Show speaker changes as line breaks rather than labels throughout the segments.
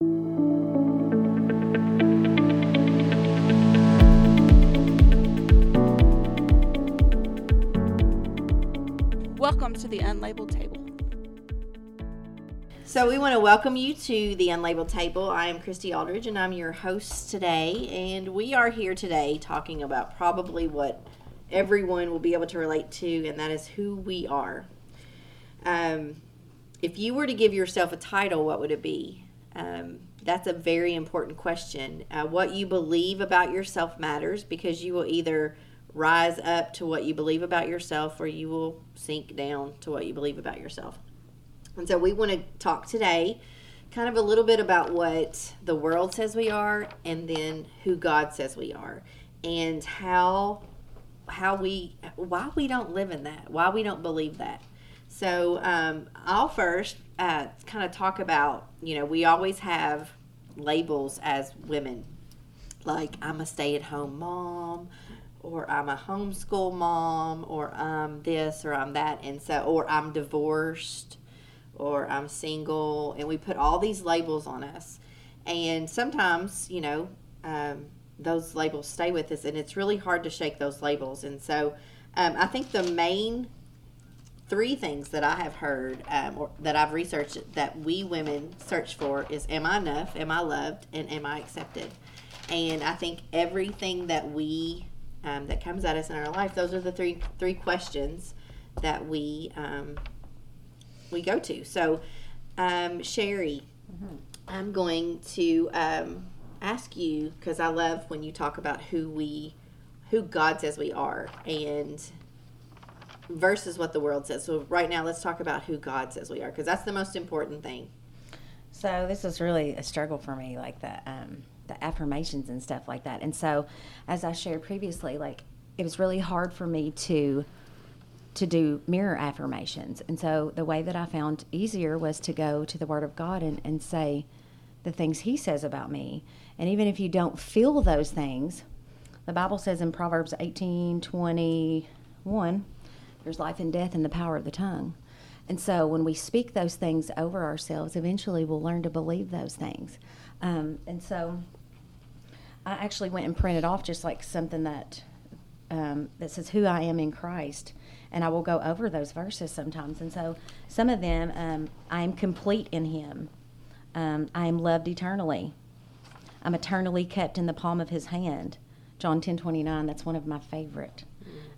Welcome to the Unlabeled Table.
So, we want to welcome you to the Unlabeled Table. I am Kristy Aldridge and I'm your host today. And we are here today talking about probably what everyone will be able to relate to, and that is who we are. Um, if you were to give yourself a title, what would it be? Um, that's a very important question. Uh, what you believe about yourself matters because you will either rise up to what you believe about yourself or you will sink down to what you believe about yourself. And so we want to talk today kind of a little bit about what the world says we are and then who God says we are and how how we why we don't live in that, why we don't believe that. So um, I'll first uh, kind of talk about you know we always have labels as women, like I'm a stay-at-home mom, or I'm a homeschool mom, or I'm this or I'm that, and so or I'm divorced, or I'm single, and we put all these labels on us, and sometimes you know. Um, those labels stay with us, and it's really hard to shake those labels. And so, um, I think the main three things that I have heard um, or that I've researched that we women search for is Am I enough? Am I loved? And am I accepted? And I think everything that we um, that comes at us in our life, those are the three three questions that we um, we go to. So, um, Sherry, mm-hmm. I'm going to um, ask you because I love when you talk about who we, who God says we are, and versus what the world says. So right now, let's talk about who God says we are because that's the most important thing.
So this is really a struggle for me, like the um, the affirmations and stuff like that. And so, as I shared previously, like it was really hard for me to to do mirror affirmations. And so the way that I found easier was to go to the Word of God and, and say the things He says about me. And even if you don't feel those things, the Bible says in Proverbs 18 21, there's life and death in the power of the tongue. And so when we speak those things over ourselves, eventually we'll learn to believe those things. Um, and so I actually went and printed off just like something that um, that says who I am in Christ, and I will go over those verses sometimes. And so some of them, um, I am complete in Him. Um, I am loved eternally. I'm eternally kept in the palm of His hand. John ten twenty nine. That's one of my favorite.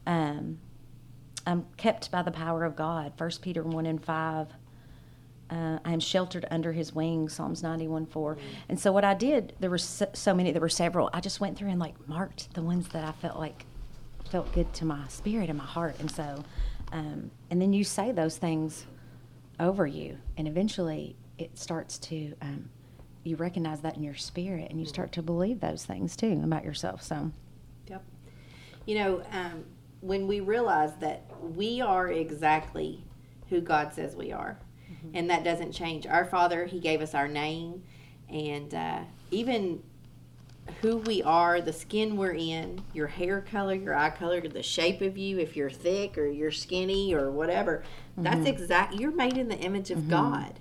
Um, I'm kept by the power of God. First Peter one and five. Uh, I am sheltered under His wings. Psalms ninety one four. Mm-hmm. And so what I did, there were so, so many. There were several. I just went through and like marked the ones that I felt like felt good to my spirit and my heart. And so, um, and then you say those things over you, and eventually it starts to um, you recognize that in your spirit and you start to believe those things too about yourself. So,
yep. You know, um, when we realize that we are exactly who God says we are, mm-hmm. and that doesn't change. Our Father, He gave us our name, and uh, even who we are, the skin we're in, your hair color, your eye color, the shape of you, if you're thick or you're skinny or whatever. Mm-hmm. That's exact. You're made in the image of mm-hmm. God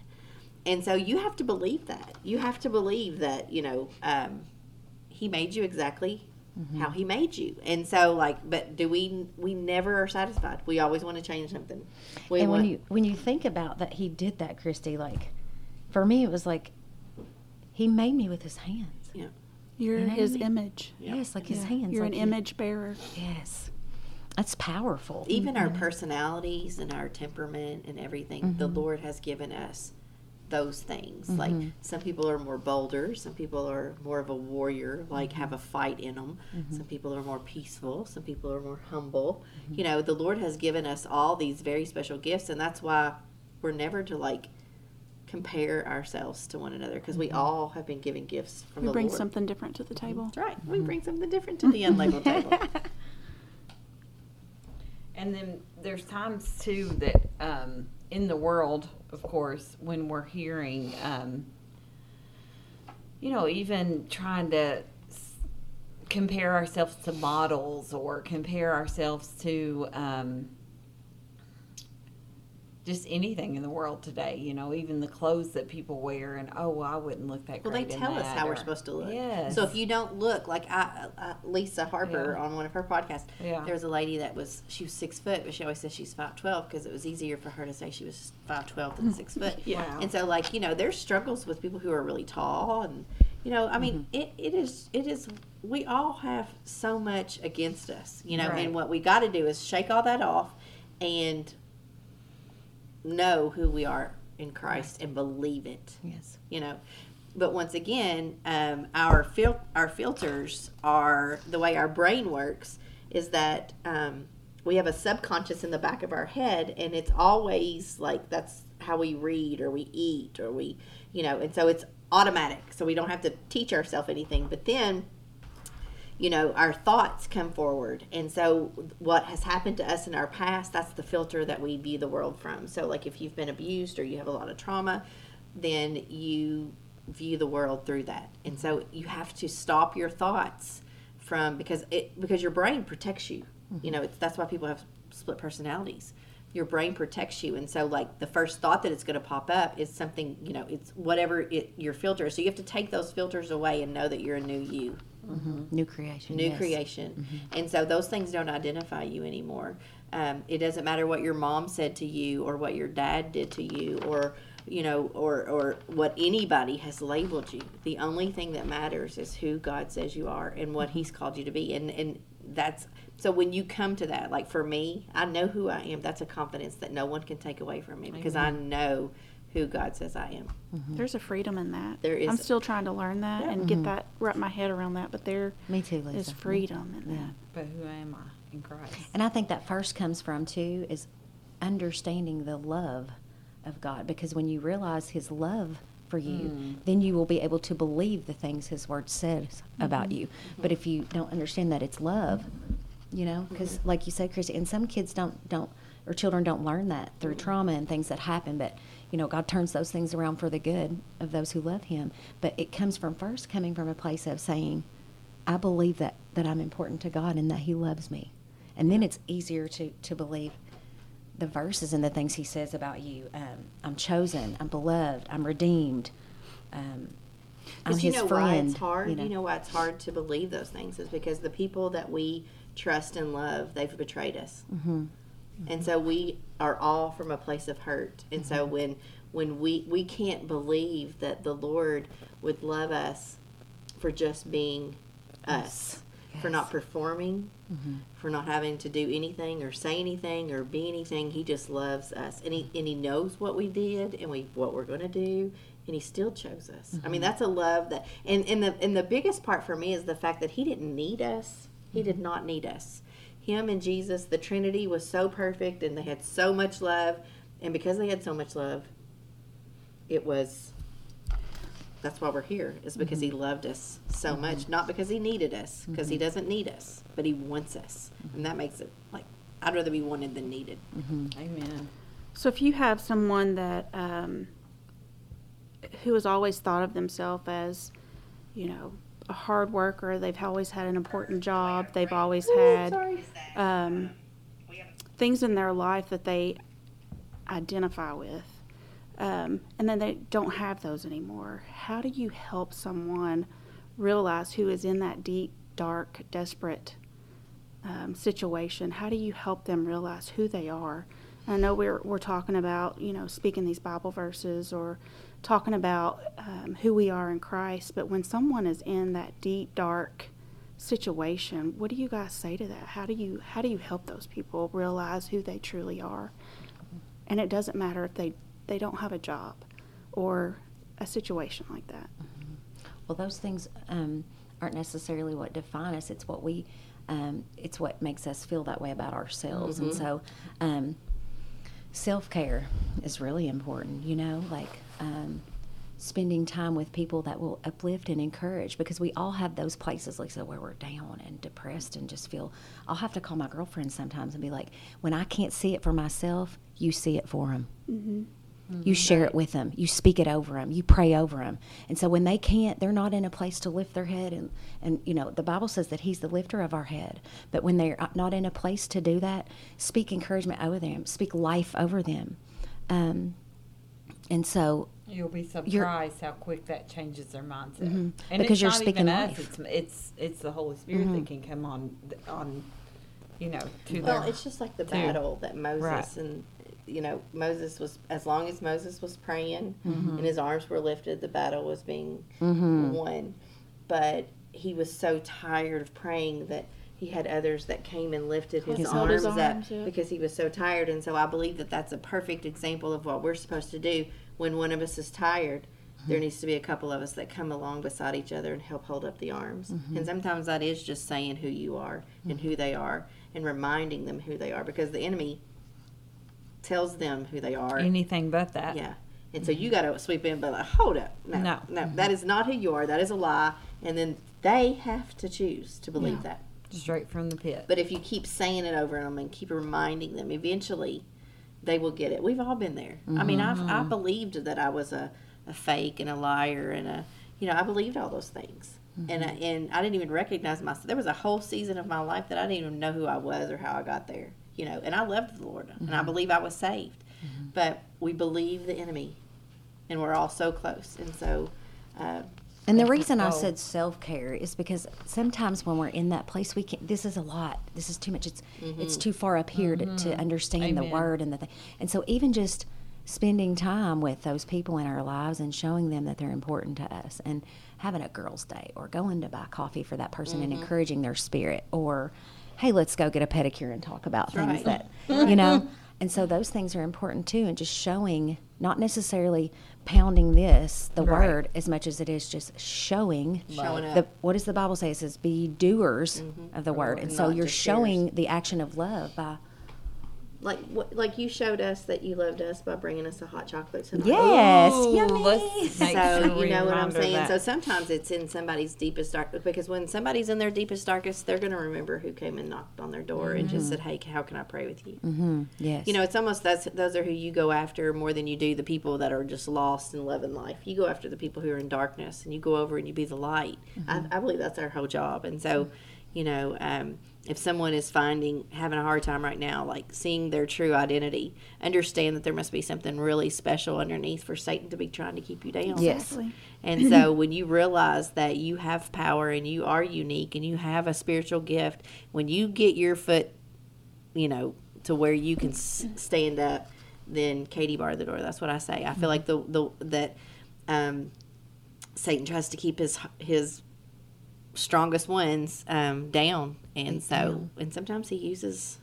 and so you have to believe that. You have to believe that you know um, He made you exactly mm-hmm. how He made you. And so, like, but do we? We never are satisfied. We always want to change something. We
and
want,
when you when you think about that, He did that, Kristy. Like, for me, it was like He made me with His hands.
Yeah.
You're you know His I mean? image.
Yes, like His hands.
You're
like
an he, image bearer.
Yes. That's powerful.
Even mm-hmm. our personalities and our temperament and everything, mm-hmm. the Lord has given us those things. Mm-hmm. Like some people are more bolder, some people are more of a warrior, like have a fight in them. Mm-hmm. Some people are more peaceful, some people are more humble. Mm-hmm. You know, the Lord has given us all these very special gifts, and that's why we're never to like compare ourselves to one another because we mm-hmm. all have been given gifts from
we
the
bring
Lord.
something different to the
mm-hmm.
table.
That's right. We bring something different to the unlabeled table.
And then there's times too that um, in the world, of course, when we're hearing, um, you know, even trying to s- compare ourselves to models or compare ourselves to um, just anything in the world today. You know, even the clothes that people wear, and oh, well, I wouldn't look that great.
Well,
they
tell us
that,"
how we're supposed to look.
Yes.
So if you don't look like I, uh, Lisa Harper
Yeah.
on one of her podcasts,
Yeah.
there was a lady that was she was six foot, but she always says she's five twelve because it was easier for her to say she was five twelve than six foot.
Wow.
And so, like you know, there's struggles with people who are really tall, and you know, I mean,
Mm-hmm.
it, it is it is we all have so much against us, you know,
Right.
and what we got to do is shake all that off and know who we are in Christ and believe it.
Yes.
you know? But once again um, our fil- our filters are the way our brain works is that um, we have a subconscious in the back of our head and it's always like that's how we read or we eat or we you know and so it's automatic. So we don't have to teach ourselves anything. But then you know our thoughts come forward. And so what has happened to us in our past that's the filter that we view the world from. So like if you've been abused or you have a lot of trauma then you view the world through that. And so you have to stop your thoughts from because it because your brain protects you. Mm-hmm. You know it's that's why people have split personalities. Your brain protects you. And so like the first thought that it's going to pop up is something you know it's whatever it your filter so you have to take those filters away and know that you're a new you Mm-hmm.
New creation.
new
yes.
creation. Mm-hmm. And so those things don't identify you anymore. Um, it doesn't matter what your mom said to you or what your dad did to you or you know or or what anybody has labeled you. The only thing that matters is who god says you are and what he's mm-hmm. called you to be. And and that's so when you come to that like for me i know who i am. That's a confidence that no one can take away from me because i know who god says i am mm-hmm.
There's a freedom in that.
There is-
I'm still trying to learn that and get mm-hmm. that, wrap my head around that, but there
Me too, Lisa.
is freedom in
Yeah.
that.
But who am I in Christ?
And I think that first comes from too is understanding the love of God because when you realize His love for you, mm. then you will be able to believe the things His Word says mm-hmm. about you. But if you don't understand that it's love, you know, because like you said, Kristy, and some kids don't don't or children don't learn that through trauma and things that happen, but. You know, God turns those things around for the good of those who love Him. But it comes from first coming from a place of saying, I believe that, that I'm important to God and that He loves me. And then it's easier to, to believe the verses and the things He says about you. Um, I'm chosen, I'm beloved, I'm redeemed, um, I'm
But you know why
friend.
it's hard?
you know.
You know why it's hard to believe those things is because the people that we trust and love, they've betrayed us, mm-hmm. And so we are all from a place of hurt. And so
Mm-hmm.
when when we we can't believe that the Lord would love us for just being us, for not performing,
Mm-hmm.
for not having to do anything or say anything or be anything. He just loves us, and he and he knows what we did and we what we're going to do, and he still chose us. I
Mm-hmm.
mean, that's a love that, and and the and the biggest part for me is the fact that he didn't need us. He did not need us. Him and Jesus, the Trinity was so perfect, and they had so much love, and because they had so much love, it was. That's why we're here, is because he mm-hmm. loved us so mm-hmm. much, not because he needed us, because he mm-hmm. doesn't need us, but he wants us, and that makes it like I'd rather be wanted than needed.
Amen.
So if you have someone that um, who has always thought of themselves as, you know, a hard worker, they've always had an important job, they've always had um, things in their life that they identify with, um, and then they don't have those anymore. How do you help someone realize who is in that deep, dark, desperate um, situation? How do you help them realize who they are? I know we're we're talking about you know speaking these Bible verses or talking about um, who we are in Christ, but when someone is in that deep, dark situation, what do you guys say to that? How do you how do you help those people realize who they truly are? And it doesn't matter if they they don't have a job or a situation like that.
Well, those things um, aren't necessarily what define us. It's what we, um, it's what makes us feel that way about ourselves. And so, um, self care is really important. You know, like um, spending time with people that will uplift and encourage. Because we all have those places, Lisa, where we're down and depressed and just feel. I'll have to call my girlfriend sometimes and be like, when I can't see it for myself, you see it for them. You share it with them. You speak it over them. You pray over them. And so when they can't, they're not in a place to lift their head. And, and you know, the Bible says that He's the lifter of our head. But when they're not in a place to do that, speak encouragement over them, speak life over them. Um, and so
You'll be surprised how quick that changes their mindset. And
Because
it's
you're
not
speaking
even us,
life.
It's it's it's the Holy Spirit that can come on on, you know, to
Well,
their.
it's just like the
too.
battle that Moses
Right.
and you know Moses was as long as Moses was praying
Mm-hmm.
and his arms were lifted, the battle was being
Mm-hmm.
won. But he was so tired of praying that he had others that came and lifted his,
His
arms,
arms,
up
yeah.
because he was so tired. And so I believe that that's a perfect example of what we're supposed to do when one of us is tired.
Mm-hmm.
There needs to be a couple of us that come along beside each other and help hold up the arms.
Mm-hmm.
And sometimes that is just saying who you are and who they are and reminding them who they are because the enemy tells them who they are.
anything but that.
Yeah. And so you got to sweep in, but like, hold up, no,
No.
no, that is not who you are. That is a lie. And then they have to choose to believe that.
Straight from the pit.
But if you keep saying it over them and keep reminding them, eventually they will get it. We've all been there. I mean, I've I mm-hmm. believed that I was a, a fake and a liar and a, you know, I believed all those things. And I, mm-hmm. and I didn't even recognize myself. There was a whole season of my life that I didn't even know who I was or how I got there. You know, and I loved the Lord and I mm-hmm. believe I was saved. But we believe the enemy, and we're all so close. And so, uh,
And the
That's
reason I said self care is because sometimes when we're in that place, we can. This is a lot. This is too much. It's it's too far up here to, to understand the word and the thing. And so even just spending time with those people in our lives and showing them that they're important to us, and having a girls' day, or going to buy coffee for that person and encouraging their spirit, or hey, let's go get a pedicure and talk about things
right.
that you know. And so those things are important too, and just showing, not necessarily pounding this, the
Right.
word, as much as it is just showing.
Showing
The,
up.
what does the Bible say? It says, "Be doers mm-hmm. of the word," and so you're showing the action of love by.
Like what, like you showed us that you loved us by bringing us a hot chocolate tonight.
Yes,
Ooh,
yummy.
let's
so
sure
you know what I'm saying.
that.
So sometimes it's in somebody's deepest dark because when somebody's in their deepest darkest, they're going to remember who came and knocked on their door and just said, "Hey, how can I pray with you?"
Mm-hmm. Yes,
You know, it's almost that's those are who you go after more than you do the people that are just lost in love and loving life. You go after the people who are in darkness, and you go over and you be the light. I, I believe that's our whole job. And so, you know, um, if someone is finding having a hard time right now, like seeing their true identity, understand that there must be something really special underneath for Satan to be trying to keep you down.
Yes.
And so when you realize that you have power and you are unique and you have a spiritual gift, when you get your foot, you know, to where you can s- stand up, then Katie barred the door. That's what I say. I feel like the the that um, Satan tries to keep his his strongest ones um, down, and so and sometimes he uses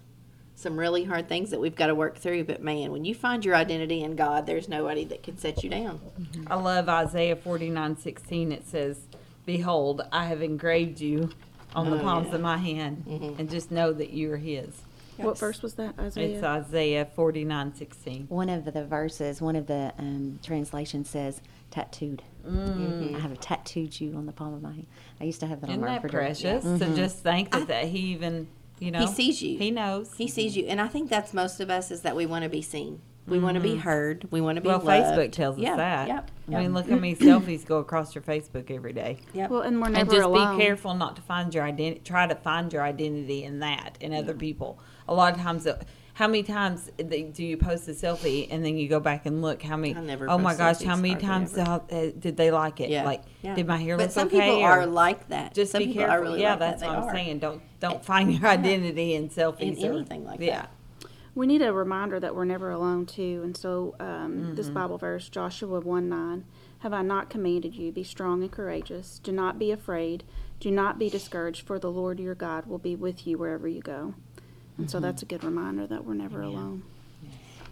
some really hard things that we've got to work through. But man, when you find your identity in God, there's nobody that can set you down.
I love Isaiah forty nine sixteen. It says, "Behold, I have engraved you on the
Oh,
palms
yeah. Mm-hmm.
of my hand, and just know that you are His."
What verse was that,
It's
Isaiah?
Isaiah forty nine sixteen.
one of the verses, one of the um, translations says tattooed. Mm. I have a tattooed you on the palm of my hand. I used to have that
Isn't
on my
that
refrigerator.
precious? To mm-hmm. just think that, that He even, you know,
He sees you.
He knows.
He sees you, and I think that's most of us is that we want to be seen. We want to be mm-hmm. heard. We want to be
well,
loved.
Facebook tells us that.
Yep.
I mean, look how many selfies go across your Facebook every day.
Yep.
well, and we're
and
never
just
alone.
be careful not to find your identity try to find your identity in that in other people a lot of times how many times do you post a selfie and then you go back and look how many
I never
oh my gosh how many times how- uh, did they like it
yeah.
like
Yeah.
did my hair
but
look
some
okay
Some
people
are like that.
just
some
be
people
careful
are really
yeah
like
that's
that.
what
They
i'm
are.
saying don't don't find your identity in selfies
In
or-
anything like
yeah
that.
We need a reminder that we're never alone too. And so, um,
Mm-hmm.
this Bible verse, Joshua one nine, have I not commanded you? Be strong and courageous. Do not be afraid. Do not be discouraged, for the Lord your God will be with you wherever you go. And
Mm-hmm.
so that's a good reminder that we're never alone.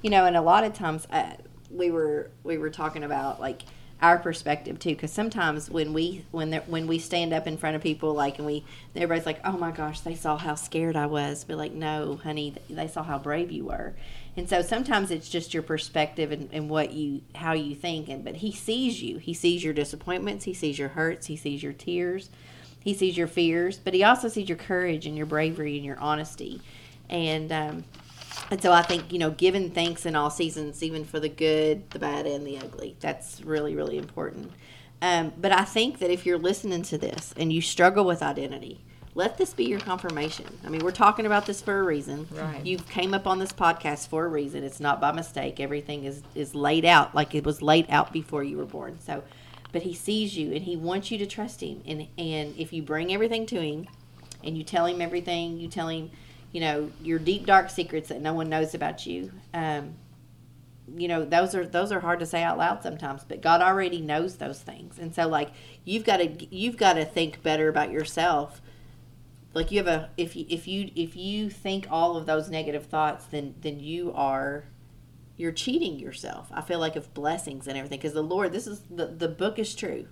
you know and a lot of times uh, we were we were talking about like our perspective too because sometimes when we when they when we stand up in front of people like and we everybody's like oh my gosh they saw how scared i was. Be like no honey they saw how brave you were. And so sometimes it's just your perspective and, and what you how you think and but he sees you. He sees your disappointments. He sees your hurts. He sees your tears. He sees your fears but he also sees your courage and your bravery and your honesty and um, and so I think, you know, giving thanks in all seasons, even for the good, the bad, and the ugly, that's really, really important. Um, but I think that if you're listening to this and you struggle with identity, let this be your confirmation. I mean, we're talking about this for a reason.
Right.
You came up on this podcast for a reason. It's not by mistake. Everything is is laid out like it was laid out before you were born. So, but he sees you and he wants you to trust him. And and if you bring everything to him, and you tell him everything, you tell him, you know, your deep dark secrets that no one knows about you. Um, you know those are those are hard to say out loud sometimes but god already knows those things. And so like you've got to you've got to think better about yourself. Like you have a if you if you if you think all of those negative thoughts then then you are you're cheating yourself i feel like of blessings and everything. Because the lord this is the the book is true.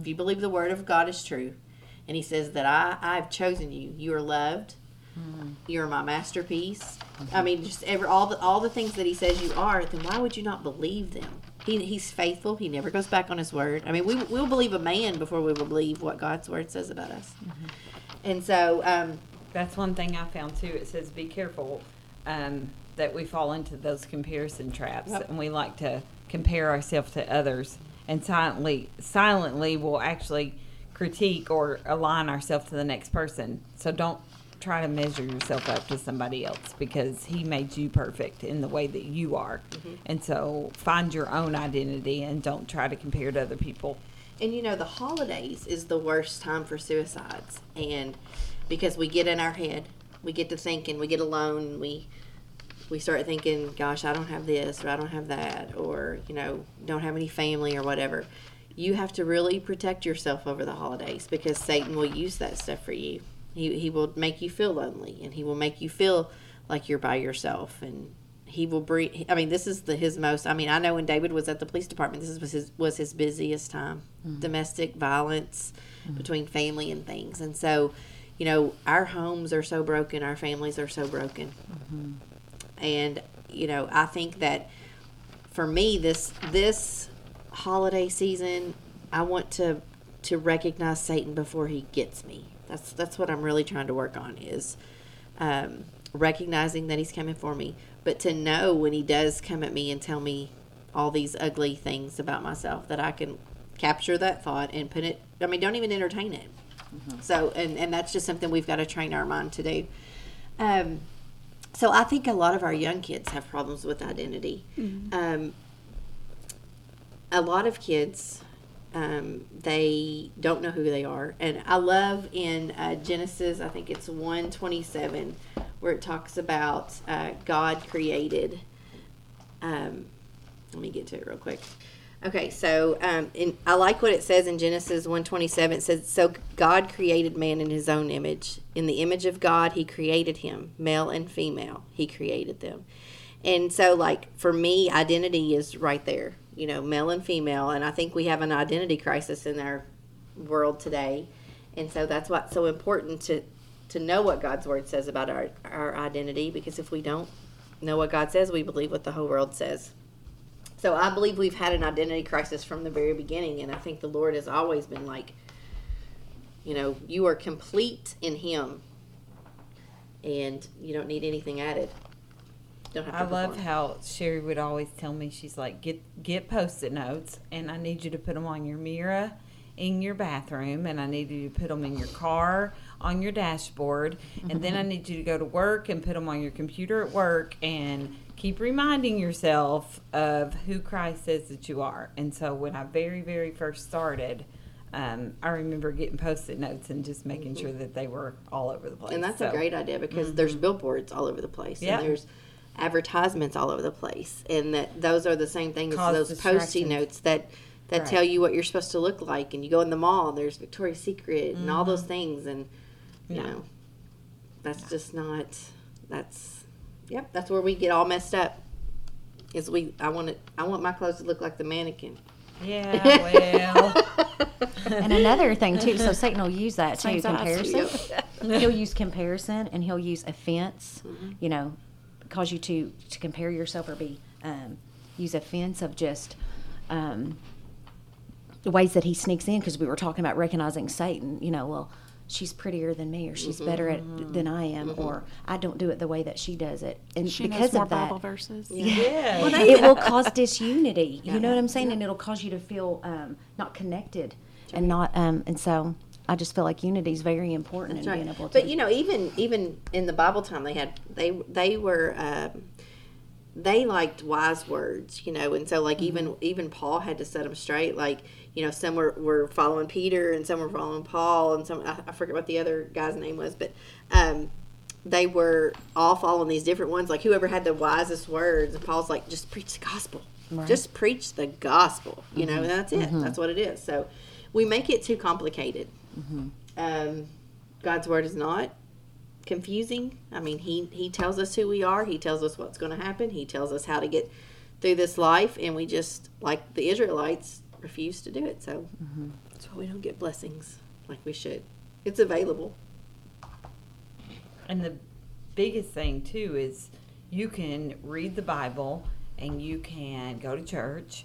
If you believe the word of god is true and he says that i i've chosen you you are loved you're my masterpiece. I mean, just every all the all the things that he says you are. Then why would you not believe them? He, he's faithful. He never goes back on his word. I mean, we we'll believe a man before we will believe what God's word says about us. And so, um,
That's one thing I found too. It says be careful um, that we fall into those comparison traps,
Yep.
and we like to compare ourselves to others, and silently, silently, we'll actually critique or align ourselves to the next person. So don't try to measure yourself up to somebody else because he made you perfect in the way that you are, mm-hmm. and so find your own identity and don't try to compare to other people.
And you know, the holidays is the worst time for suicides. And because we get in our head, we get to thinking, we get alone, we we start thinking, gosh, I don't have this or I don't have that or, you know, don't have any family or whatever. You have to really protect yourself over the holidays because Satan will use that stuff for you. He he will make you feel lonely and he will make you feel like you're by yourself and he will bring i mean this is the his most i mean i know when david was at the police department this was his was his busiest time. Mm-hmm. Domestic violence mm-hmm. between family and things and so you know our homes are so broken our families are so broken. Mm-hmm. And you know i think that for me this this holiday season i want to to recognize satan before he gets me that's that's what i'm really trying to work on is um, recognizing that he's coming for me but to know when he does come at me and tell me all these ugly things about myself that i can capture that thought and put it i mean don't even entertain it. So and and that's just something we've got to train our mind to do. Um, so I think a lot of our young kids have problems with identity. Um, a lot of kids, um, they don't know who they are, and I love in uh, Genesis, I think it's one twenty seven, where it talks about uh, God created. Um, let me get to it real quick. Okay, so um, in, I like what it says in Genesis one twenty seven. It says, "So God created man in His own image. In the image of God, He created him, male and female. He created them." And so, like for me, identity is right there. You know, male and female, and I think we have an identity crisis in our world today. And so that's what's so important to to know what God's word says about our our identity. Because if we don't know what God says, we believe what the whole world says. So I believe we've had an identity crisis from the very beginning, and I think the Lord has always been like, you know, you are complete in Him, and you don't need anything added. Have to
I love
perform.
how Sherry would always tell me she's like get get post-it notes and I need you to put them on your mirror in your bathroom and I need you to put them in your car on your dashboard and then I need you to go to work and put them on your computer at work and keep reminding yourself of who Christ says that you are. And so when I very very first started um, I remember getting post-it notes and just making sure that they were all over the place.
Mm-hmm. And that's
So-
a great idea because there's billboards all over the place,
Yeah.
and there's advertisements all over the place, and that those are the same thing as those post-it notes that that
Right.
tell you what you're supposed to look like. And you go in the mall, there's Victoria's Secret and all those
Mm-hmm.
things, and you
Yeah.
know, that's just not. That's yep. That's where we get all messed up. Is we I want it. I want my clothes to look like the mannequin.
Yeah, well.
And another thing too, so Satan will use that too,
Same size.
comparison. he'll use comparison and he'll use offense. You know, cause you to to compare yourself or be um, use offense of just um, the ways that he sneaks in. Because we were talking about recognizing Satan. You know, well, she's prettier than me, or she's better at than I am, or I don't do it the way that she does it, and
She
because
knows more
of that,
Bible verses.
Yeah.
it will cause disunity. You know what I'm saying? And it'll cause you to feel um, not connected and not um, and so I just feel like unity is very important
That's
in
right.
being able to.
But you know, even even in the Bible time, they had they they were um, they liked wise words, you know, and so like even even Paul had to set them straight. Like you know, some were, were following Peter, and some were following Paul, and some I, I forget what the other guy's name was, but um, they were all following these different ones. Like whoever had the wisest words, and Paul's like, just preach the gospel, just preach the gospel, you know, and that's it. That's what it is. So we make it too complicated. Um, God's word is not confusing. I mean, he he tells us who we are. He tells us what's going to happen. He tells us how to get through this life, and we just like the Israelites refuse to do it. So that's why we don't get blessings like we should. It's available.
And the biggest thing too is you can read the Bible and you can go to church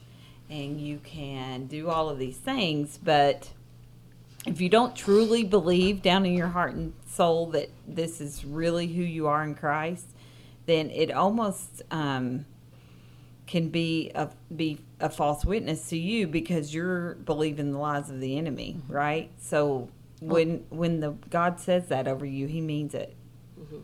and you can do all of these things, but if you don't truly believe down in your heart and soul that this is really who you are in Christ, then it almost um, can be a be a false witness to you because you're believing the lies of the enemy, right? So when when the God says that over you, He means it.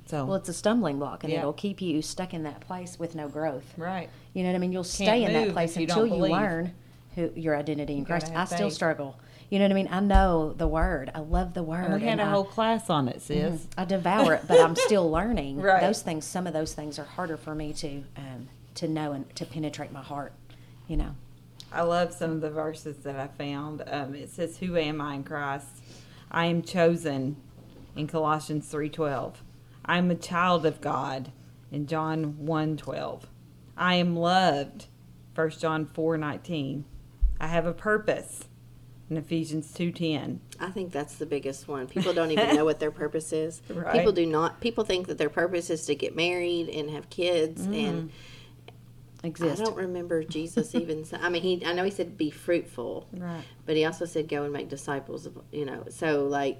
So
well, it's a stumbling block, and
Yeah.
it'll keep you stuck in that place with no growth.
right.
You know what I mean? You'll
Can't
stay in that place until you learn who your identity in Christ. I still
faith.
struggle. You know what I mean? I know the word. I love the word.
And we had
and
a
I-
whole class on it, sis.
I devour it, but I'm still learning.
Right.
Those things, some of those things are harder for me to um, to know and to penetrate my heart. You know.
I love some of the verses that I found. Um, it says, "Who am I in Christ? I am chosen." In Colossians three twelve, I am a child of God. In John one twelve, I am loved. First John four nineteen, I have a purpose. In Ephesians two ten,
I think that's the biggest one. People don't even know what their purpose is.
Right.
People do not. People think that their purpose is to get married and have kids, mm-hmm. and
Exist.
I don't remember Jesus even. I mean, he. I know he said be fruitful,
right?
but he also said go and make disciples. Of, you know, so like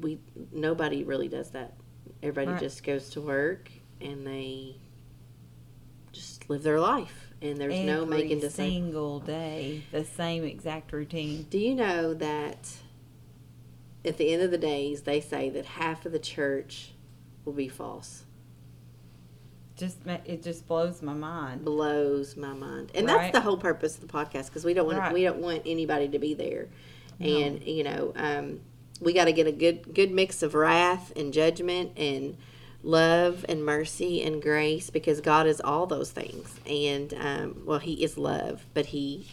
we nobody really does that. Everybody
Right.
just goes to work and they just live their life, and there's no making disciples.
single day, the same exact routine.
Do you know that at the end of the days, they say that half of the church will be false?
Just it just blows my mind.
Blows my mind, and
Right.
that's the whole purpose of the podcast because we don't want
Right.
we don't want anybody to be there, and you know um, we got to get a good good mix of wrath and judgment and love and mercy and grace because God is all those things, and um, well, He is love, but He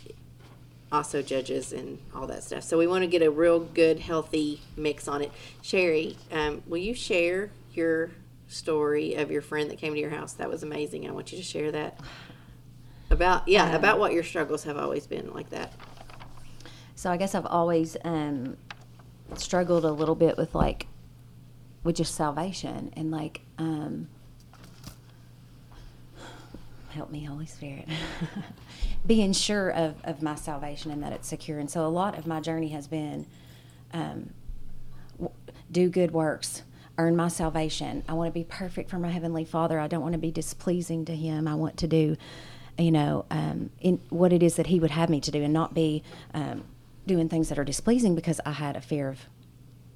also judges and all that stuff. So we want to get a real good, healthy mix on it. Sherry, um, will you share your story of your friend that came to your house? That was amazing. I want you to share that. About yeah, about what your struggles have always been like that.
So I guess I've always um, struggled a little bit with like with just salvation and like um, help me Holy Spirit being sure of, of my salvation and that it's secure. And so a lot of my journey has been um, w- do good works, earn my salvation. I want to be perfect for my heavenly Father. I don't want to be displeasing to Him. I want to do, you know, um, in what it is that He would have me to do, and not be um, doing things that are displeasing because I had a fear of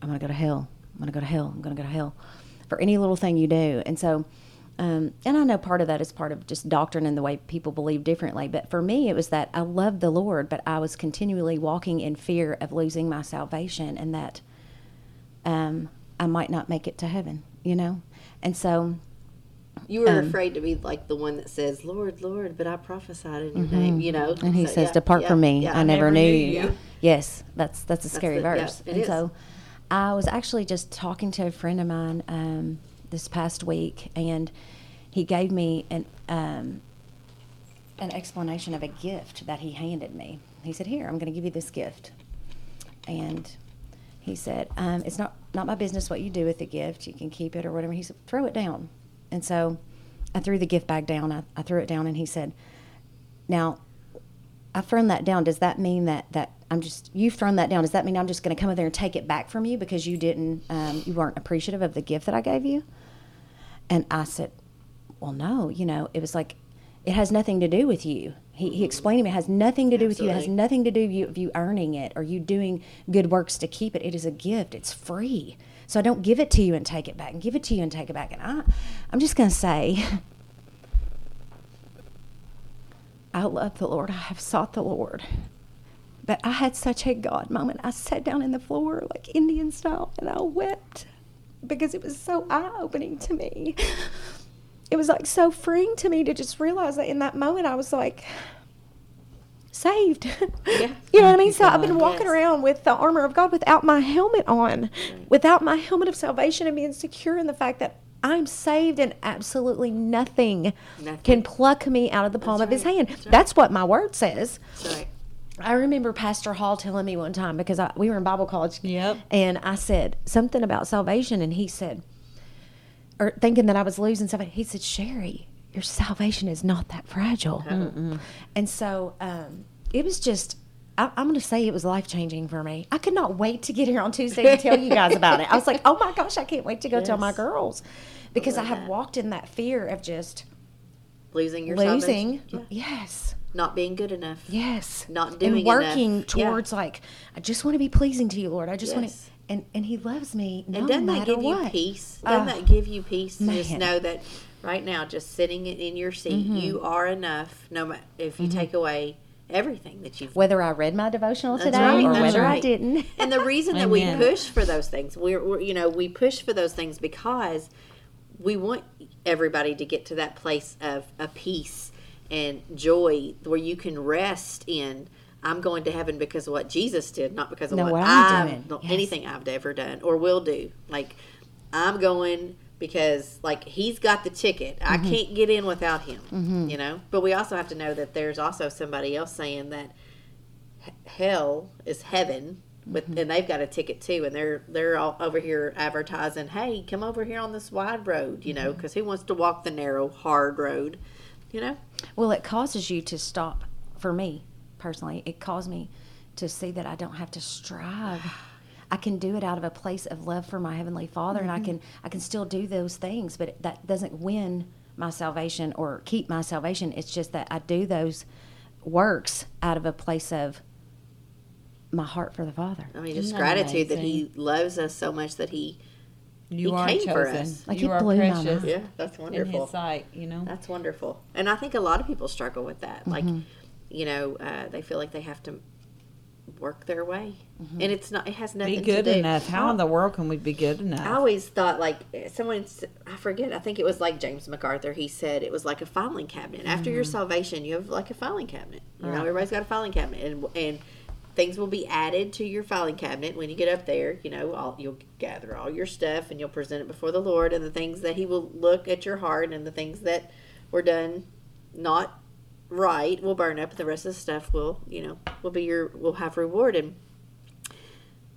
I'm going to go to hell. I'm going to go to hell. I'm going to go to hell for any little thing you do. And so, um, and I know part of that is part of just doctrine and the way people believe differently. But for me, it was that I loved the Lord, but I was continually walking in fear of losing my salvation and that um, I might not make it to heaven, you know? And so,
You were
Um,
afraid to be like the one that says, "Lord, Lord," but I prophesied in your name. You know,
Mm-hmm. and he
So,
says,
yeah,
"Depart
yeah,
from me,
yeah.
I never, knew, you."
you.
Yes, that's that's a scary
the-
verse. and
is.
so, I was actually just talking to a friend of mine um, this past week, and he gave me an um, an explanation of a gift that he handed me. He said, "Here, I'm going to give you this gift," and he said, um, "It's not not my business what you do with the gift. You can keep it or whatever." He said, "Throw it down," and so I threw the gift bag down. I, I threw it down, and he said, "Now." I've thrown that down. Does that mean that that I'm just you've thrown that down? Does that mean I'm just going to come over there and take it back from you because you didn't um, you weren't appreciative of the gift that I gave you? And I said, well, no. You know, it was like it has nothing to do with you. He, he explained to me it has nothing to do with you. It has nothing to do with you, of you earning it or you doing good works to keep it. It is a gift. It's free. So I don't give it to you and take it back and give it to you and take it back. And I, I'm just going to say, I love the Lord. I have sought the Lord. But I had such a God moment. I sat down in the floor like Indian style and I wept because it was so eye opening to me. It was like so freeing to me to just realize that in that moment I was like saved.
Yeah.
you know what I mean? So I've been walking
Yes.
around with the armor of God without my helmet on, mm-hmm. without my helmet of salvation and being secure in the fact that I'm saved and absolutely nothing,
Nothing.
can pluck me out of the palm
That's
of his hand.
That's right.
That's what my word says.
That's right.
I remember Pastor Hall telling me one time because I, we were in Bible college.
Yep.
And I said something about salvation, and he said, or thinking that I was losing something, he said, Sherry, your salvation is not that fragile. And so um, it was just, I, I'm going to say it was life changing for me. I could not wait to get here on Tuesday to tell you guys about it. I was like, oh my gosh, I can't wait to go tell my girls because I
love
have
that.
walked in that fear of just
Losing your
losing.
salvation.
Yes.
Not being good enough.
Yes.
Not doing
and working
enough. Yeah.
towards like I just want to be pleasing to you, Lord. I just want to and and he loves me no
And doesn't that give
what.
you peace? Doesn't
Ah,
that give you peace to just know that right now, just sitting in- your seat,
Mm-hmm.
you are enough. No matter if you take away everything that you've
Whether I read my devotional today
right,
or whether I didn't.
and the reason that we push for those things, we're, we're you know we push for those things because we want everybody to get to that place of a peace and joy where you can rest in. I'm going to heaven because of what Jesus did, not because of
No,
what,
what
I've
doing.
not
Yes.
anything I've ever done or will do. Like I'm going because like he's got the ticket. I
Mm-hmm.
can't get in without him. You know. But we also have to know that there's also somebody else saying that hell is heaven with
Mm-hmm.
and they've got a ticket too and they're they're all over here advertising hey come over here on this wide road you
Mm-hmm.
know because who wants to walk the narrow hard road you know
Well, it causes you to stop. For me personally, it caused me to see that I don't have to strive. I can do it out of a place of love for my heavenly Father, and I
Mm-hmm.
can I can still do those things. But that doesn't win my salvation or keep my salvation. It's just that I do those works out of a place of my heart for the Father.
i mean just
Isn't that
gratitude that he loves us so much that he
You
He
are
came for
chosen.
us.
Like,
you
it
are
blew my
precious
mind.
yeah that's wonderful.
in His sight. You know.
That's wonderful. And I think a lot of people struggle with that. Like,
Mm-hmm.
you know, uh, they feel like they have to work their way. And it's not, it has nothing to do.
Be good
to do.
enough. How in the world can we be good enough?
I always thought like someone, I forget, I think it was like James MacArthur. He said it was like a filing cabinet. After your salvation, you have like a filing cabinet. You know,
Right.
everybody's got a filing cabinet. And, and, Things will be added to your filing cabinet when you get up there. You know, all, you'll gather all your stuff and you'll present it before the Lord, and the things that He will look at your heart, and the things that were done not right will burn up. And the rest of the stuff will you know will be your will have reward. And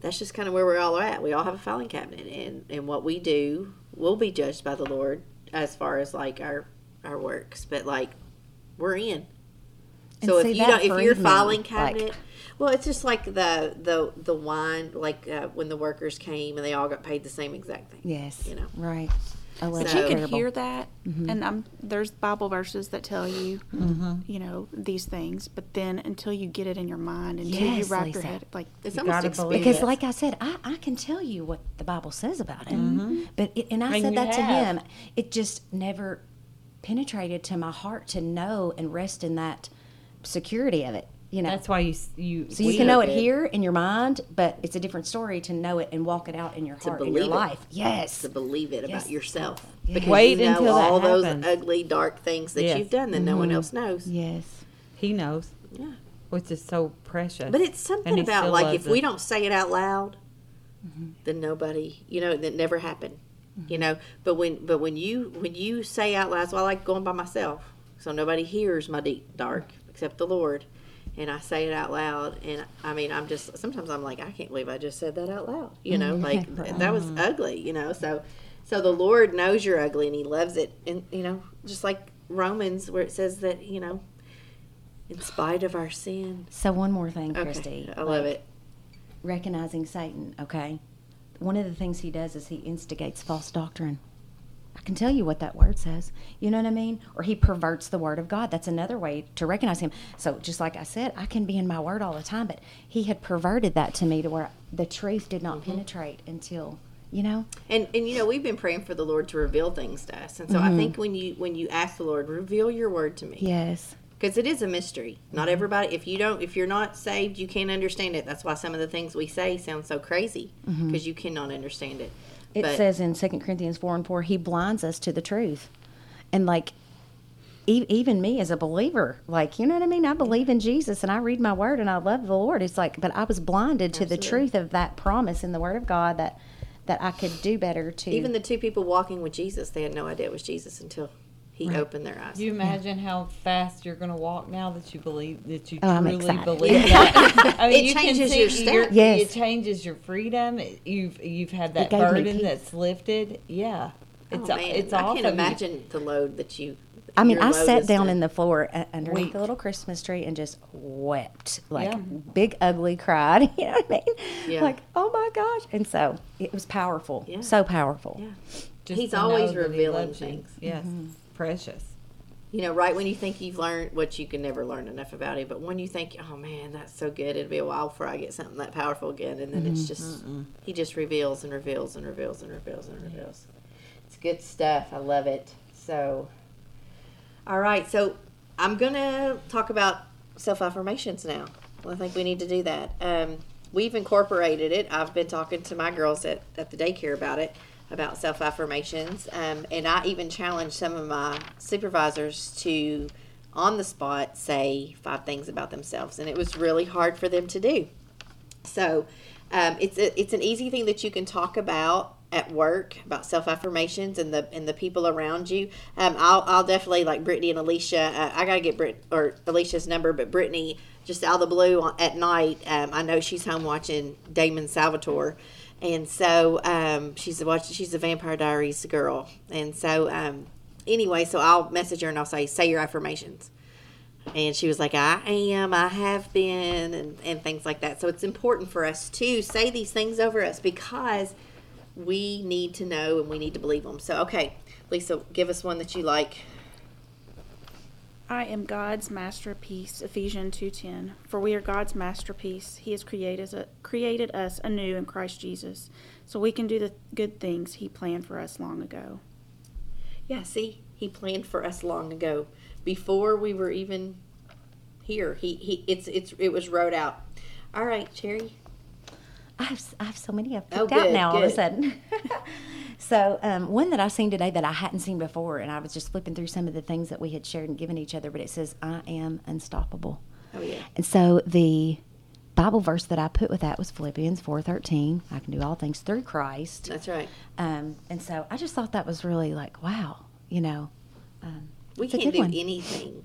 that's just kind of where we're all at. We all have a filing cabinet and and what we do will be judged by the lord as far as like our our works. But like we're in.
And
so if you don't if your filing
like-
cabinet well it's just like the the the wine like uh, when the workers came and they all got paid the same exact thing
Yes.
You know.
Right. I love
But
But
So-
you can hear that,
Mm-hmm.
and um, there's Bible verses that tell you,
Mm-hmm.
you know, these things. But then until you get it in your mind, until you
Yes,
wrap your head, like
it's
You
almost
gotta believe
Because, like I said, I, I can tell you what the Bible says about it. But it, and I
And
said
you
that to him. It just never penetrated to my heart to know and rest in that security of it. You know,
That's why you s- you.
so you can know
know
it here in your mind, but it's a different story to know it and walk it out in your
To
heart in your
believe it.
life. Yes.
to believe it
Yes.
about yourself.
Yes.
Because
Wait
you know
until that
all those ugly, dark things that
Yes.
you've done that no one else knows.
Yes.
He knows,
Yeah.
which is so precious.
But it's something about like
loves
if we don't say it out loud,
Mm-hmm.
then nobody, you know, that never happened. You know, but when but when you when you say out loud, so I like going by myself, so nobody hears my deep dark except the Lord, and I say it out loud, and I mean I'm just sometimes I'm like I can't believe I just said that out loud. You know, mm-hmm. like
Right.
that was ugly. You know, so so the Lord knows you're ugly and He loves it, and you know, just like Romans where it says that you know, in spite of our sin.
So one more thing,
Okay,
Kristy.
I love
like,
it.
Recognizing Satan, okay? One of the things he does is he instigates false doctrine. I can tell you what that word says. You know what I mean? Or he perverts the word of God. That's another way to recognize him. So, just like I said, I can be in my word all the time, but he had perverted that to me to where the truth did not mm-hmm. penetrate until, you know?
And and you know we've been praying for the Lord to reveal things to us, and so I think mm-hmm. when you when you ask the Lord, reveal your word to me,
Yes.
because it is a mystery. Not mm-hmm. everybody. If you don't, if you're not saved, you can't understand it. That's why some of the things we say sound so crazy because you cannot understand it.
It
But-
says in 2 Corinthians 4 and 4, he blinds us to the truth. And like, e- even me as a believer, like, you know what I mean? I believe in Jesus and I read my word and I love the Lord. It's like, but I was blinded to the truth of that promise in the word of God that, that I could do better to.
Even the two people walking with Jesus, they had no idea it was Jesus until He opened their eyes.
Do you imagine how fast you're going to walk now that you believe that you
Oh, I'm
truly
excited.
believe that? I
It changes your step.
Yes.
It changes your freedom. You've you've had that burden that's lifted. Yeah, it's
oh,
a-
man.
it's
I
off
can't imagine the load that you.
I mean, I sat down in the floor uh, underneath the little Christmas tree and just wept, like
Yeah.
big ugly cried. You know what I mean?
Yeah.
Like, oh my gosh! And so it was powerful,
Yeah.
so powerful.
Yeah.
Just
He's always
know he
revealing
loves you.
things.
Yes, precious.
You know, right when you think you've learned what you can never learn enough about it, but when you think, oh man, that's so good, it'll be a while before I get something that powerful again, and then it's just he just reveals and reveals and reveals and reveals and reveals. It's good stuff. I love it. So, all right, so I'm gonna talk about self affirmations now. I think we need to do that. Um, we've incorporated it. I've been talking to my girls at, at the daycare about it, about self affirmations. Um, and I even challenged some of my supervisors to, on the spot, say five things about themselves. And it was really hard for them to do. So um, it's a, it's an easy thing that you can talk about at work about self affirmations and the and the people around you. Um, I'll I'll definitely like Brittany and Alicia. Uh, I gotta get Brit or Alicia's number, but Brittany just out of the blue at night. Um, I know she's home watching Damon Salvatore. And so um, she's a watch. She's a Vampire Diaries girl, and so um, anyway, so I'll message her and I'll say, "Say your affirmations." And she was like, I am, I have been, and, and things like that. So it's important for us to say these things over us because we need to know and we need to believe them. So, okay, Lisa, give us one that you like.
I am God's masterpiece, Ephesians 2:10. For we are God's masterpiece. He has created us, created us anew in Christ Jesus, so we can do the good things he planned for us long ago.
Yeah, see, he planned for us long ago, before we were even here. He, he, it's, it's, it was wrote out. All right, Cherry.
I have, s- I have so many I've
Oh,
picked out
good,
now all of a sudden. so um, one that I seen today that I hadn't seen before, and I was just flipping through some of the things that we had shared and given each other, but it says, "I am unstoppable."
Oh yeah.
And so the Bible verse that I put with that was Philippians four thirteen. I can do all things through Christ.
That's right.
Um, and so I just thought that was really like, wow, you know, um,
We can't do
one.
anything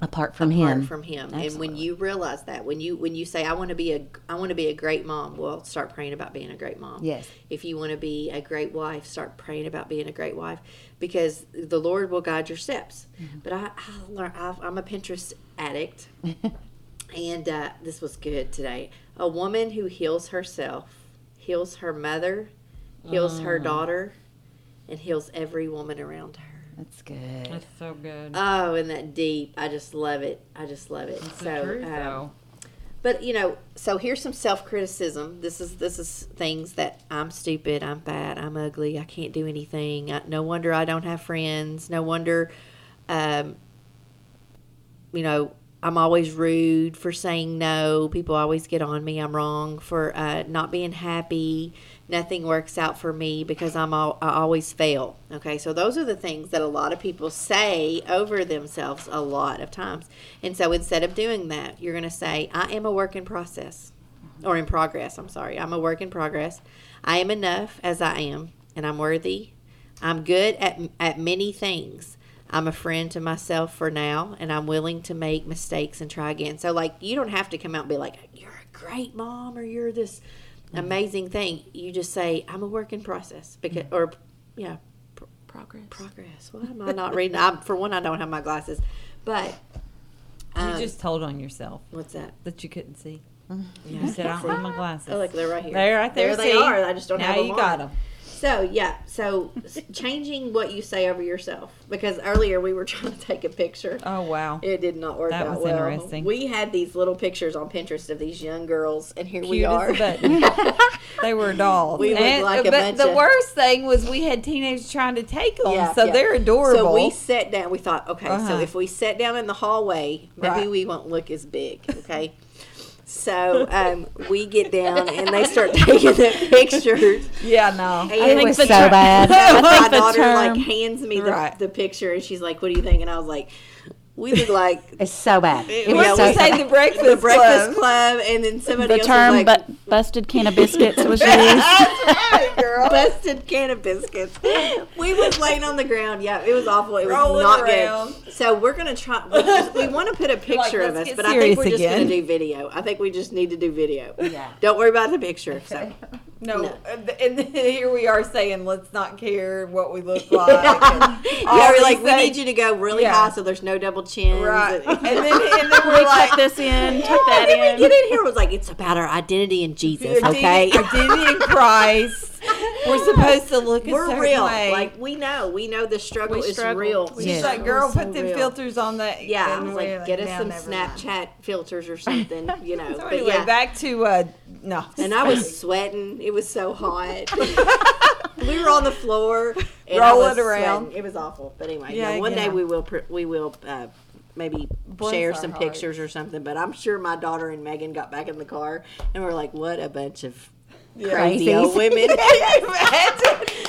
apart from
apart
Him.
from him and when you realize that when you when you say i want to be a i want to be a great mom well start praying about being a great mom
Yes.
if you want to be a great wife start praying about being a great wife because the lord will guide your steps
Mm-hmm.
but i, I learn, i'm a pinterest addict and uh, this was good today a woman who heals herself heals her mother heals
Mm.
her daughter and heals every woman around her
That's good.
That's so good.
Oh, and that deep. I just love it. I just love it.
It's
so,
the truth,
um,
though.
but you know, so here's some self criticism. This is this is things that I'm stupid, I'm fat, I'm ugly, I can't do anything. I, no wonder I don't have friends. No wonder, um, you know, I'm always rude for saying no. People always get on me. I'm wrong for uh, not being happy. Nothing works out for me because I'm all, I always fail. Okay, so those are the things that a lot of people say over themselves a lot of times. And so instead of doing that, you're going to say, "I am a work in process." or in progress. I'm sorry. I'm a work in progress. I am enough as I am, and I'm worthy. I'm good at at many things. I'm a friend to myself for now, and I'm willing to make mistakes and try again. So, like, you don't have to come out and be like, "You're a great mom" or "You're this Mm-hmm. amazing thing." You just say, "I'm a work in process," because mm-hmm. or yeah, pr-
Progress.
progress. Why am I not reading? I, for one, I don't have my glasses, but um,
you just told on yourself
what's that?
that you couldn't see.
Yeah,
You said I don't have my glasses.
Oh, look, they're right here.
They're right there.
There they are. I just don't
now
have them
you
on.
got them.
So yeah, so changing what you say over yourself because earlier we were trying to take a picture.
Oh wow.
It did not work
That
out
was
well.
interesting.
We had these little pictures on Pinterest of these young girls, and here we are.
as a button. they were dolls.
We look
And-
like a
but
bunch
the
of-
worst thing was we had teenagers trying to take them,
Yeah,
so
yeah.
they're adorable.
So we sat down. We thought, okay, so
Uh-huh.
if we sat down in the hallway, maybe
Right.
we won't look as big. Okay. So um, we get down and they start taking the pictures.
yeah, no.
And
It
think
was so bad.
my daughter like hands me the,
Right.
the picture and she's like, "What do you think?" And I was like, "We look like
It's so bad. It
What
Yeah,
was
did
so
you say?
bad.
The breakfast,
the Breakfast
Club.
Club," and then somebody
The
else
term
was like,
bu- busted can of biscuits was used.
That's right, girl.
busted can of biscuits. We was laying on the ground. Yeah, it was awful. It was
Rolling
not
around.
good. So we're gonna try. We, just- we want to put a picture of
let's
but I think we're just
again.
gonna do video. I think we just need to do video.
Yeah.
Don't worry about the picture. So
No,
No.
and and here we are saying, let's not care what we look like. and
yeah, we're
these
like, we need you to go really
Yeah.
high so there's no double chin.
Right.
And,
And then, and then we're
we
like,
tuck this in, tuck
and
that
then we
in.
get in here. It was like it's about our identity in Jesus. Okay.
Identity, identity in Christ. We're supposed to look a
We're
certain
real.
way.
Like we know. We know the struggle
We
is
struggle.
real.
We
She's
Yeah.
like, girl,
So
put them
real.
filters on that.
Yeah, I was
we're
like, get us some
never mind."
Snapchat filters or something, you know.
So
but
anyway,
yeah,
back to uh, no.
and I was sweating. It was so hot. we were on the floor, and
Rolling around.
sweating. It was awful. But anyway,
Yeah,
one day we will pr- we will uh, maybe
Bless
share some
hearts.
pictures or something. But I'm sure my daughter and Megan got back in the car and we're like, what a bunch of crazy old women.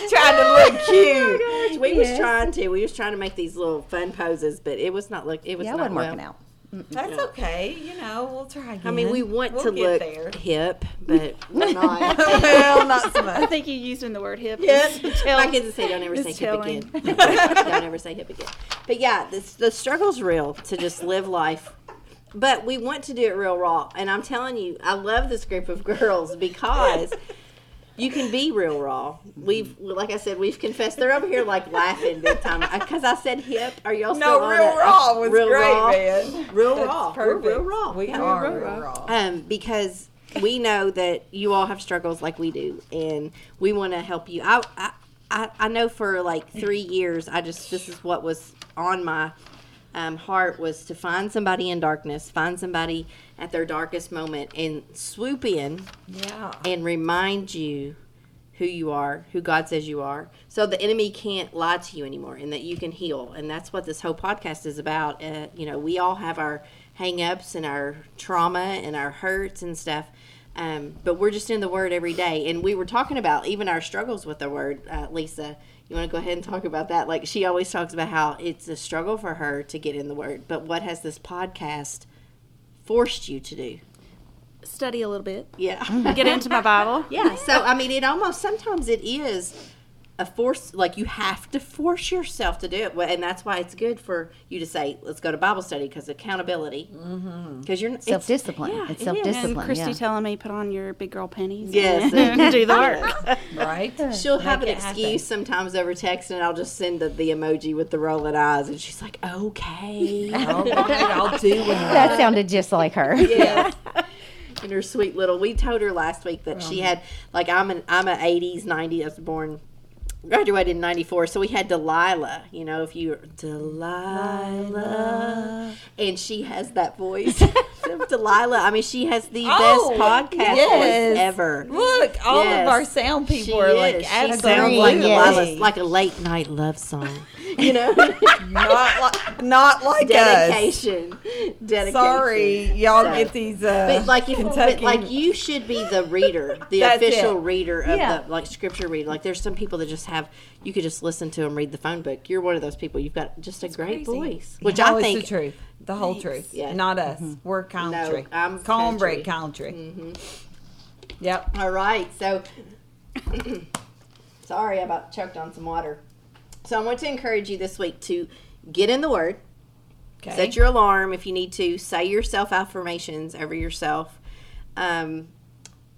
Trying to look cute.
we was trying to. We was trying to make these little fun poses, but it was not look. It was
Yeah, it
not
wasn't
well.
working out.
That's
Yeah.
okay. You know, we'll try again.
I mean, we want
We'll
to look
there.
hip, but we're not.
well, not so much.
I think you used in the word hip.
Yes. My kids say, "Don't ever
is
say hip again. Don't ever say hip again." But yeah, this, the struggle's real to just live life. But we want to do it real raw, and I'm telling you, I love this group of girls because you can be real raw. We've, like I said, we've confessed. They're over here like laughing big time because I said hip. Are y'all still
No, real raw was
Real
great,
raw.
man.
Real
That's
raw.
perfect.
We're real raw.
We
Yeah,
are
real raw.
raw.
Um, because we know that you all have struggles like we do, and we want to help you. I, I, I, I know for like three years, I just this is what was on my um, heart was to find somebody in darkness, find somebody at their darkest moment, and swoop in
Yeah.
and remind you who you are, who God says you are, so the enemy can't lie to you anymore, and that you can heal. And that's what this whole podcast is about. Uh, you know, we all have our hang-ups and our trauma and our hurts and stuff. Um, but we're just in the Word every day, and we were talking about even our struggles with the Word. Uh, Lisa, you want to go ahead and talk about that? Like she always talks about how it's a struggle for her to get in the Word, but what has this podcast forced you to do?
Study a little bit.
Yeah.
Get into my Bible.
Yeah. So I mean, it almost sometimes it is a force. Like you have to force yourself to do it, and that's why it's good for you to say, "Let's go to Bible study," because accountability. Mm-hmm. Because you're it's-
Self-discipline.
yeah,
It's
it is.
self-discipline.
And Kristy
yeah.
telling me put on your big girl panties
Yes.
and do the work.
Right?
She'll have an
Make it happen.
excuse sometimes over text, and I'll just send the, the emoji with the rolling eyes, and she's like, "Okay."
Oh, All right, I'll do it.
That sounded just like her.
yeah. And her sweet little. We told her last week that uh-huh. she had like I'm an I'm a 80s 90s. I was born graduated in 94 so we had delilah you know if you delilah and she has that voice delilah i mean she has the
Oh,
best podcast
yes.
voice ever
Look, all
Yes.
of our sound people
She
are like
is. She sounds like Delilah, like a late night love song you know
not like not like us.
dedication dedication
Sorry, y'all
So-
get these. Uh,
But like if, but like you should be the reader, the official
it.
reader of
Yeah.
the like scripture reader. Like there's some people that just have you could just listen to them read the phone book. You're one of those people. You've got just a great
crazy.
voice, which
no,
I
it's
think
the truth, the whole
Thanks.
truth,
Yeah.
not us. We're country.
no, I'm
cornbread
country.
country. Yep.
All right, so sorry, I about choked on some water. So I want to encourage you this week to get in the Word.
Okay.
Set your alarm if you need to. Say your self affirmations over yourself. Um,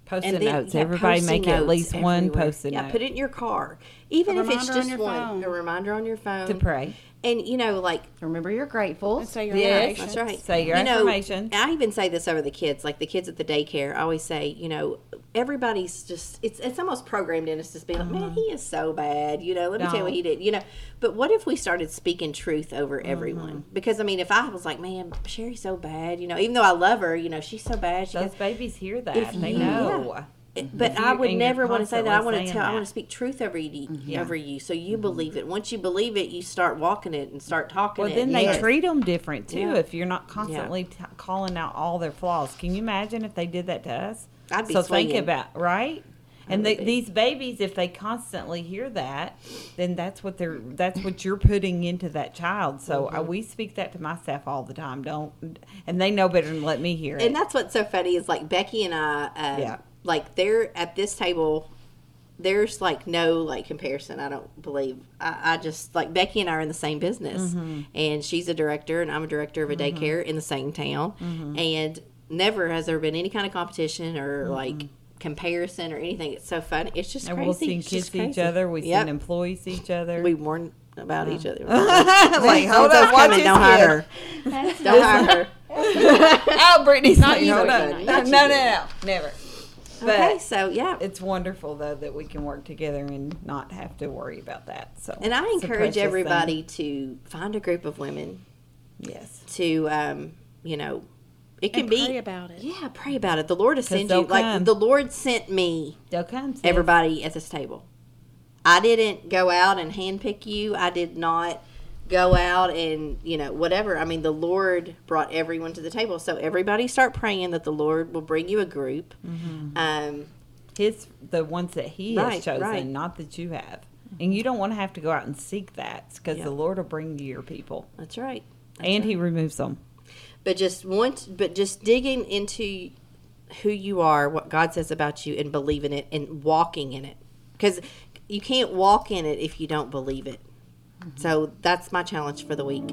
Post-it
then
notes.
yeah,
Everybody make at least one post-it
yeah,
note
put it in your car, even
A
if it's
on
just
your
one.
phone.
A reminder on your phone
to pray.
And you know, like
Remember, you're grateful.
And say your
Yes.
that's right.
Say your
you know,
affirmations.
I even say this over the kids, like the kids at the daycare. I always say, you know, everybody's just it's it's almost programmed in us to be like, man, uh-huh. he is so bad. You know, let me tell you what he did. You know, but what if we started speaking truth over mm-hmm. everyone? Because I mean, if I was like, man, Sherry's so bad. You know, even though I love her, you know, she's so bad. She
Those
got,
babies hear that.
If
they
you-
know.
it- but I would never want to say that. I want to tell. I want to speak truth over you,
Yeah.
over you, so you believe it. Once you believe it, you start walking it and start talking
Well,
it.
then
and
they treat them different too.
Yeah.
If you're not constantly t- calling out all their flaws, can you imagine if they did that to us?
I'd be
so think about right. And
be.
these babies, if they constantly hear that, then that's what they're that's what you're putting into that child. So
Mm-hmm.
uh, we speak that to my staff all the time. Don't, and they know better than let me hear it.
And that's what's so funny is like Becky and I, uh,
Yeah.
Like they're at this table. There's like no like comparison. I don't believe. I, I just like Becky and I are in the same business,
Mm-hmm.
and she's a director, and I'm a director of a daycare in the same town,
Mm-hmm.
and never has there been any kind of competition or like comparison or anything. It's so fun It's just
and
crazy.
we'll send
It's
kids each other. We
Yep.
send employees each other.
We warn about each other.
like, hold up, watch
coming, don't hire her. Don't hire her.
oh, Brittany's
Not
like,
you,
hold
Brittany.
up.
Not
No,
you,
no, no, no, never. But
Okay, so yeah,
it's wonderful though that we can work together and not have to worry about that. So,
And I encourage
precious thing.
everybody to find a group of women
Yes,
to, um, you know, it can
And
be.
about it.
Yeah, pray about it. The Lord has sent you.
they'll
Like the Lord sent me
they'll come. sis.
everybody at this table. I didn't go out and handpick you. I did not go out and you know whatever. I mean, the Lord brought everyone to the table. So everybody start praying that the Lord will bring you a group.
Mm-hmm.
Um,
His the ones that He
Right,
has chosen,
right.
not that you have. And you don't want to have to go out and seek that because
Yeah.
the Lord will bring you your people,
that's right. That's
and
right.
He removes them.
but just once but just digging into who you are what god says about you and believing it and walking in it because you can't walk in it if you don't believe it so that's my challenge for the week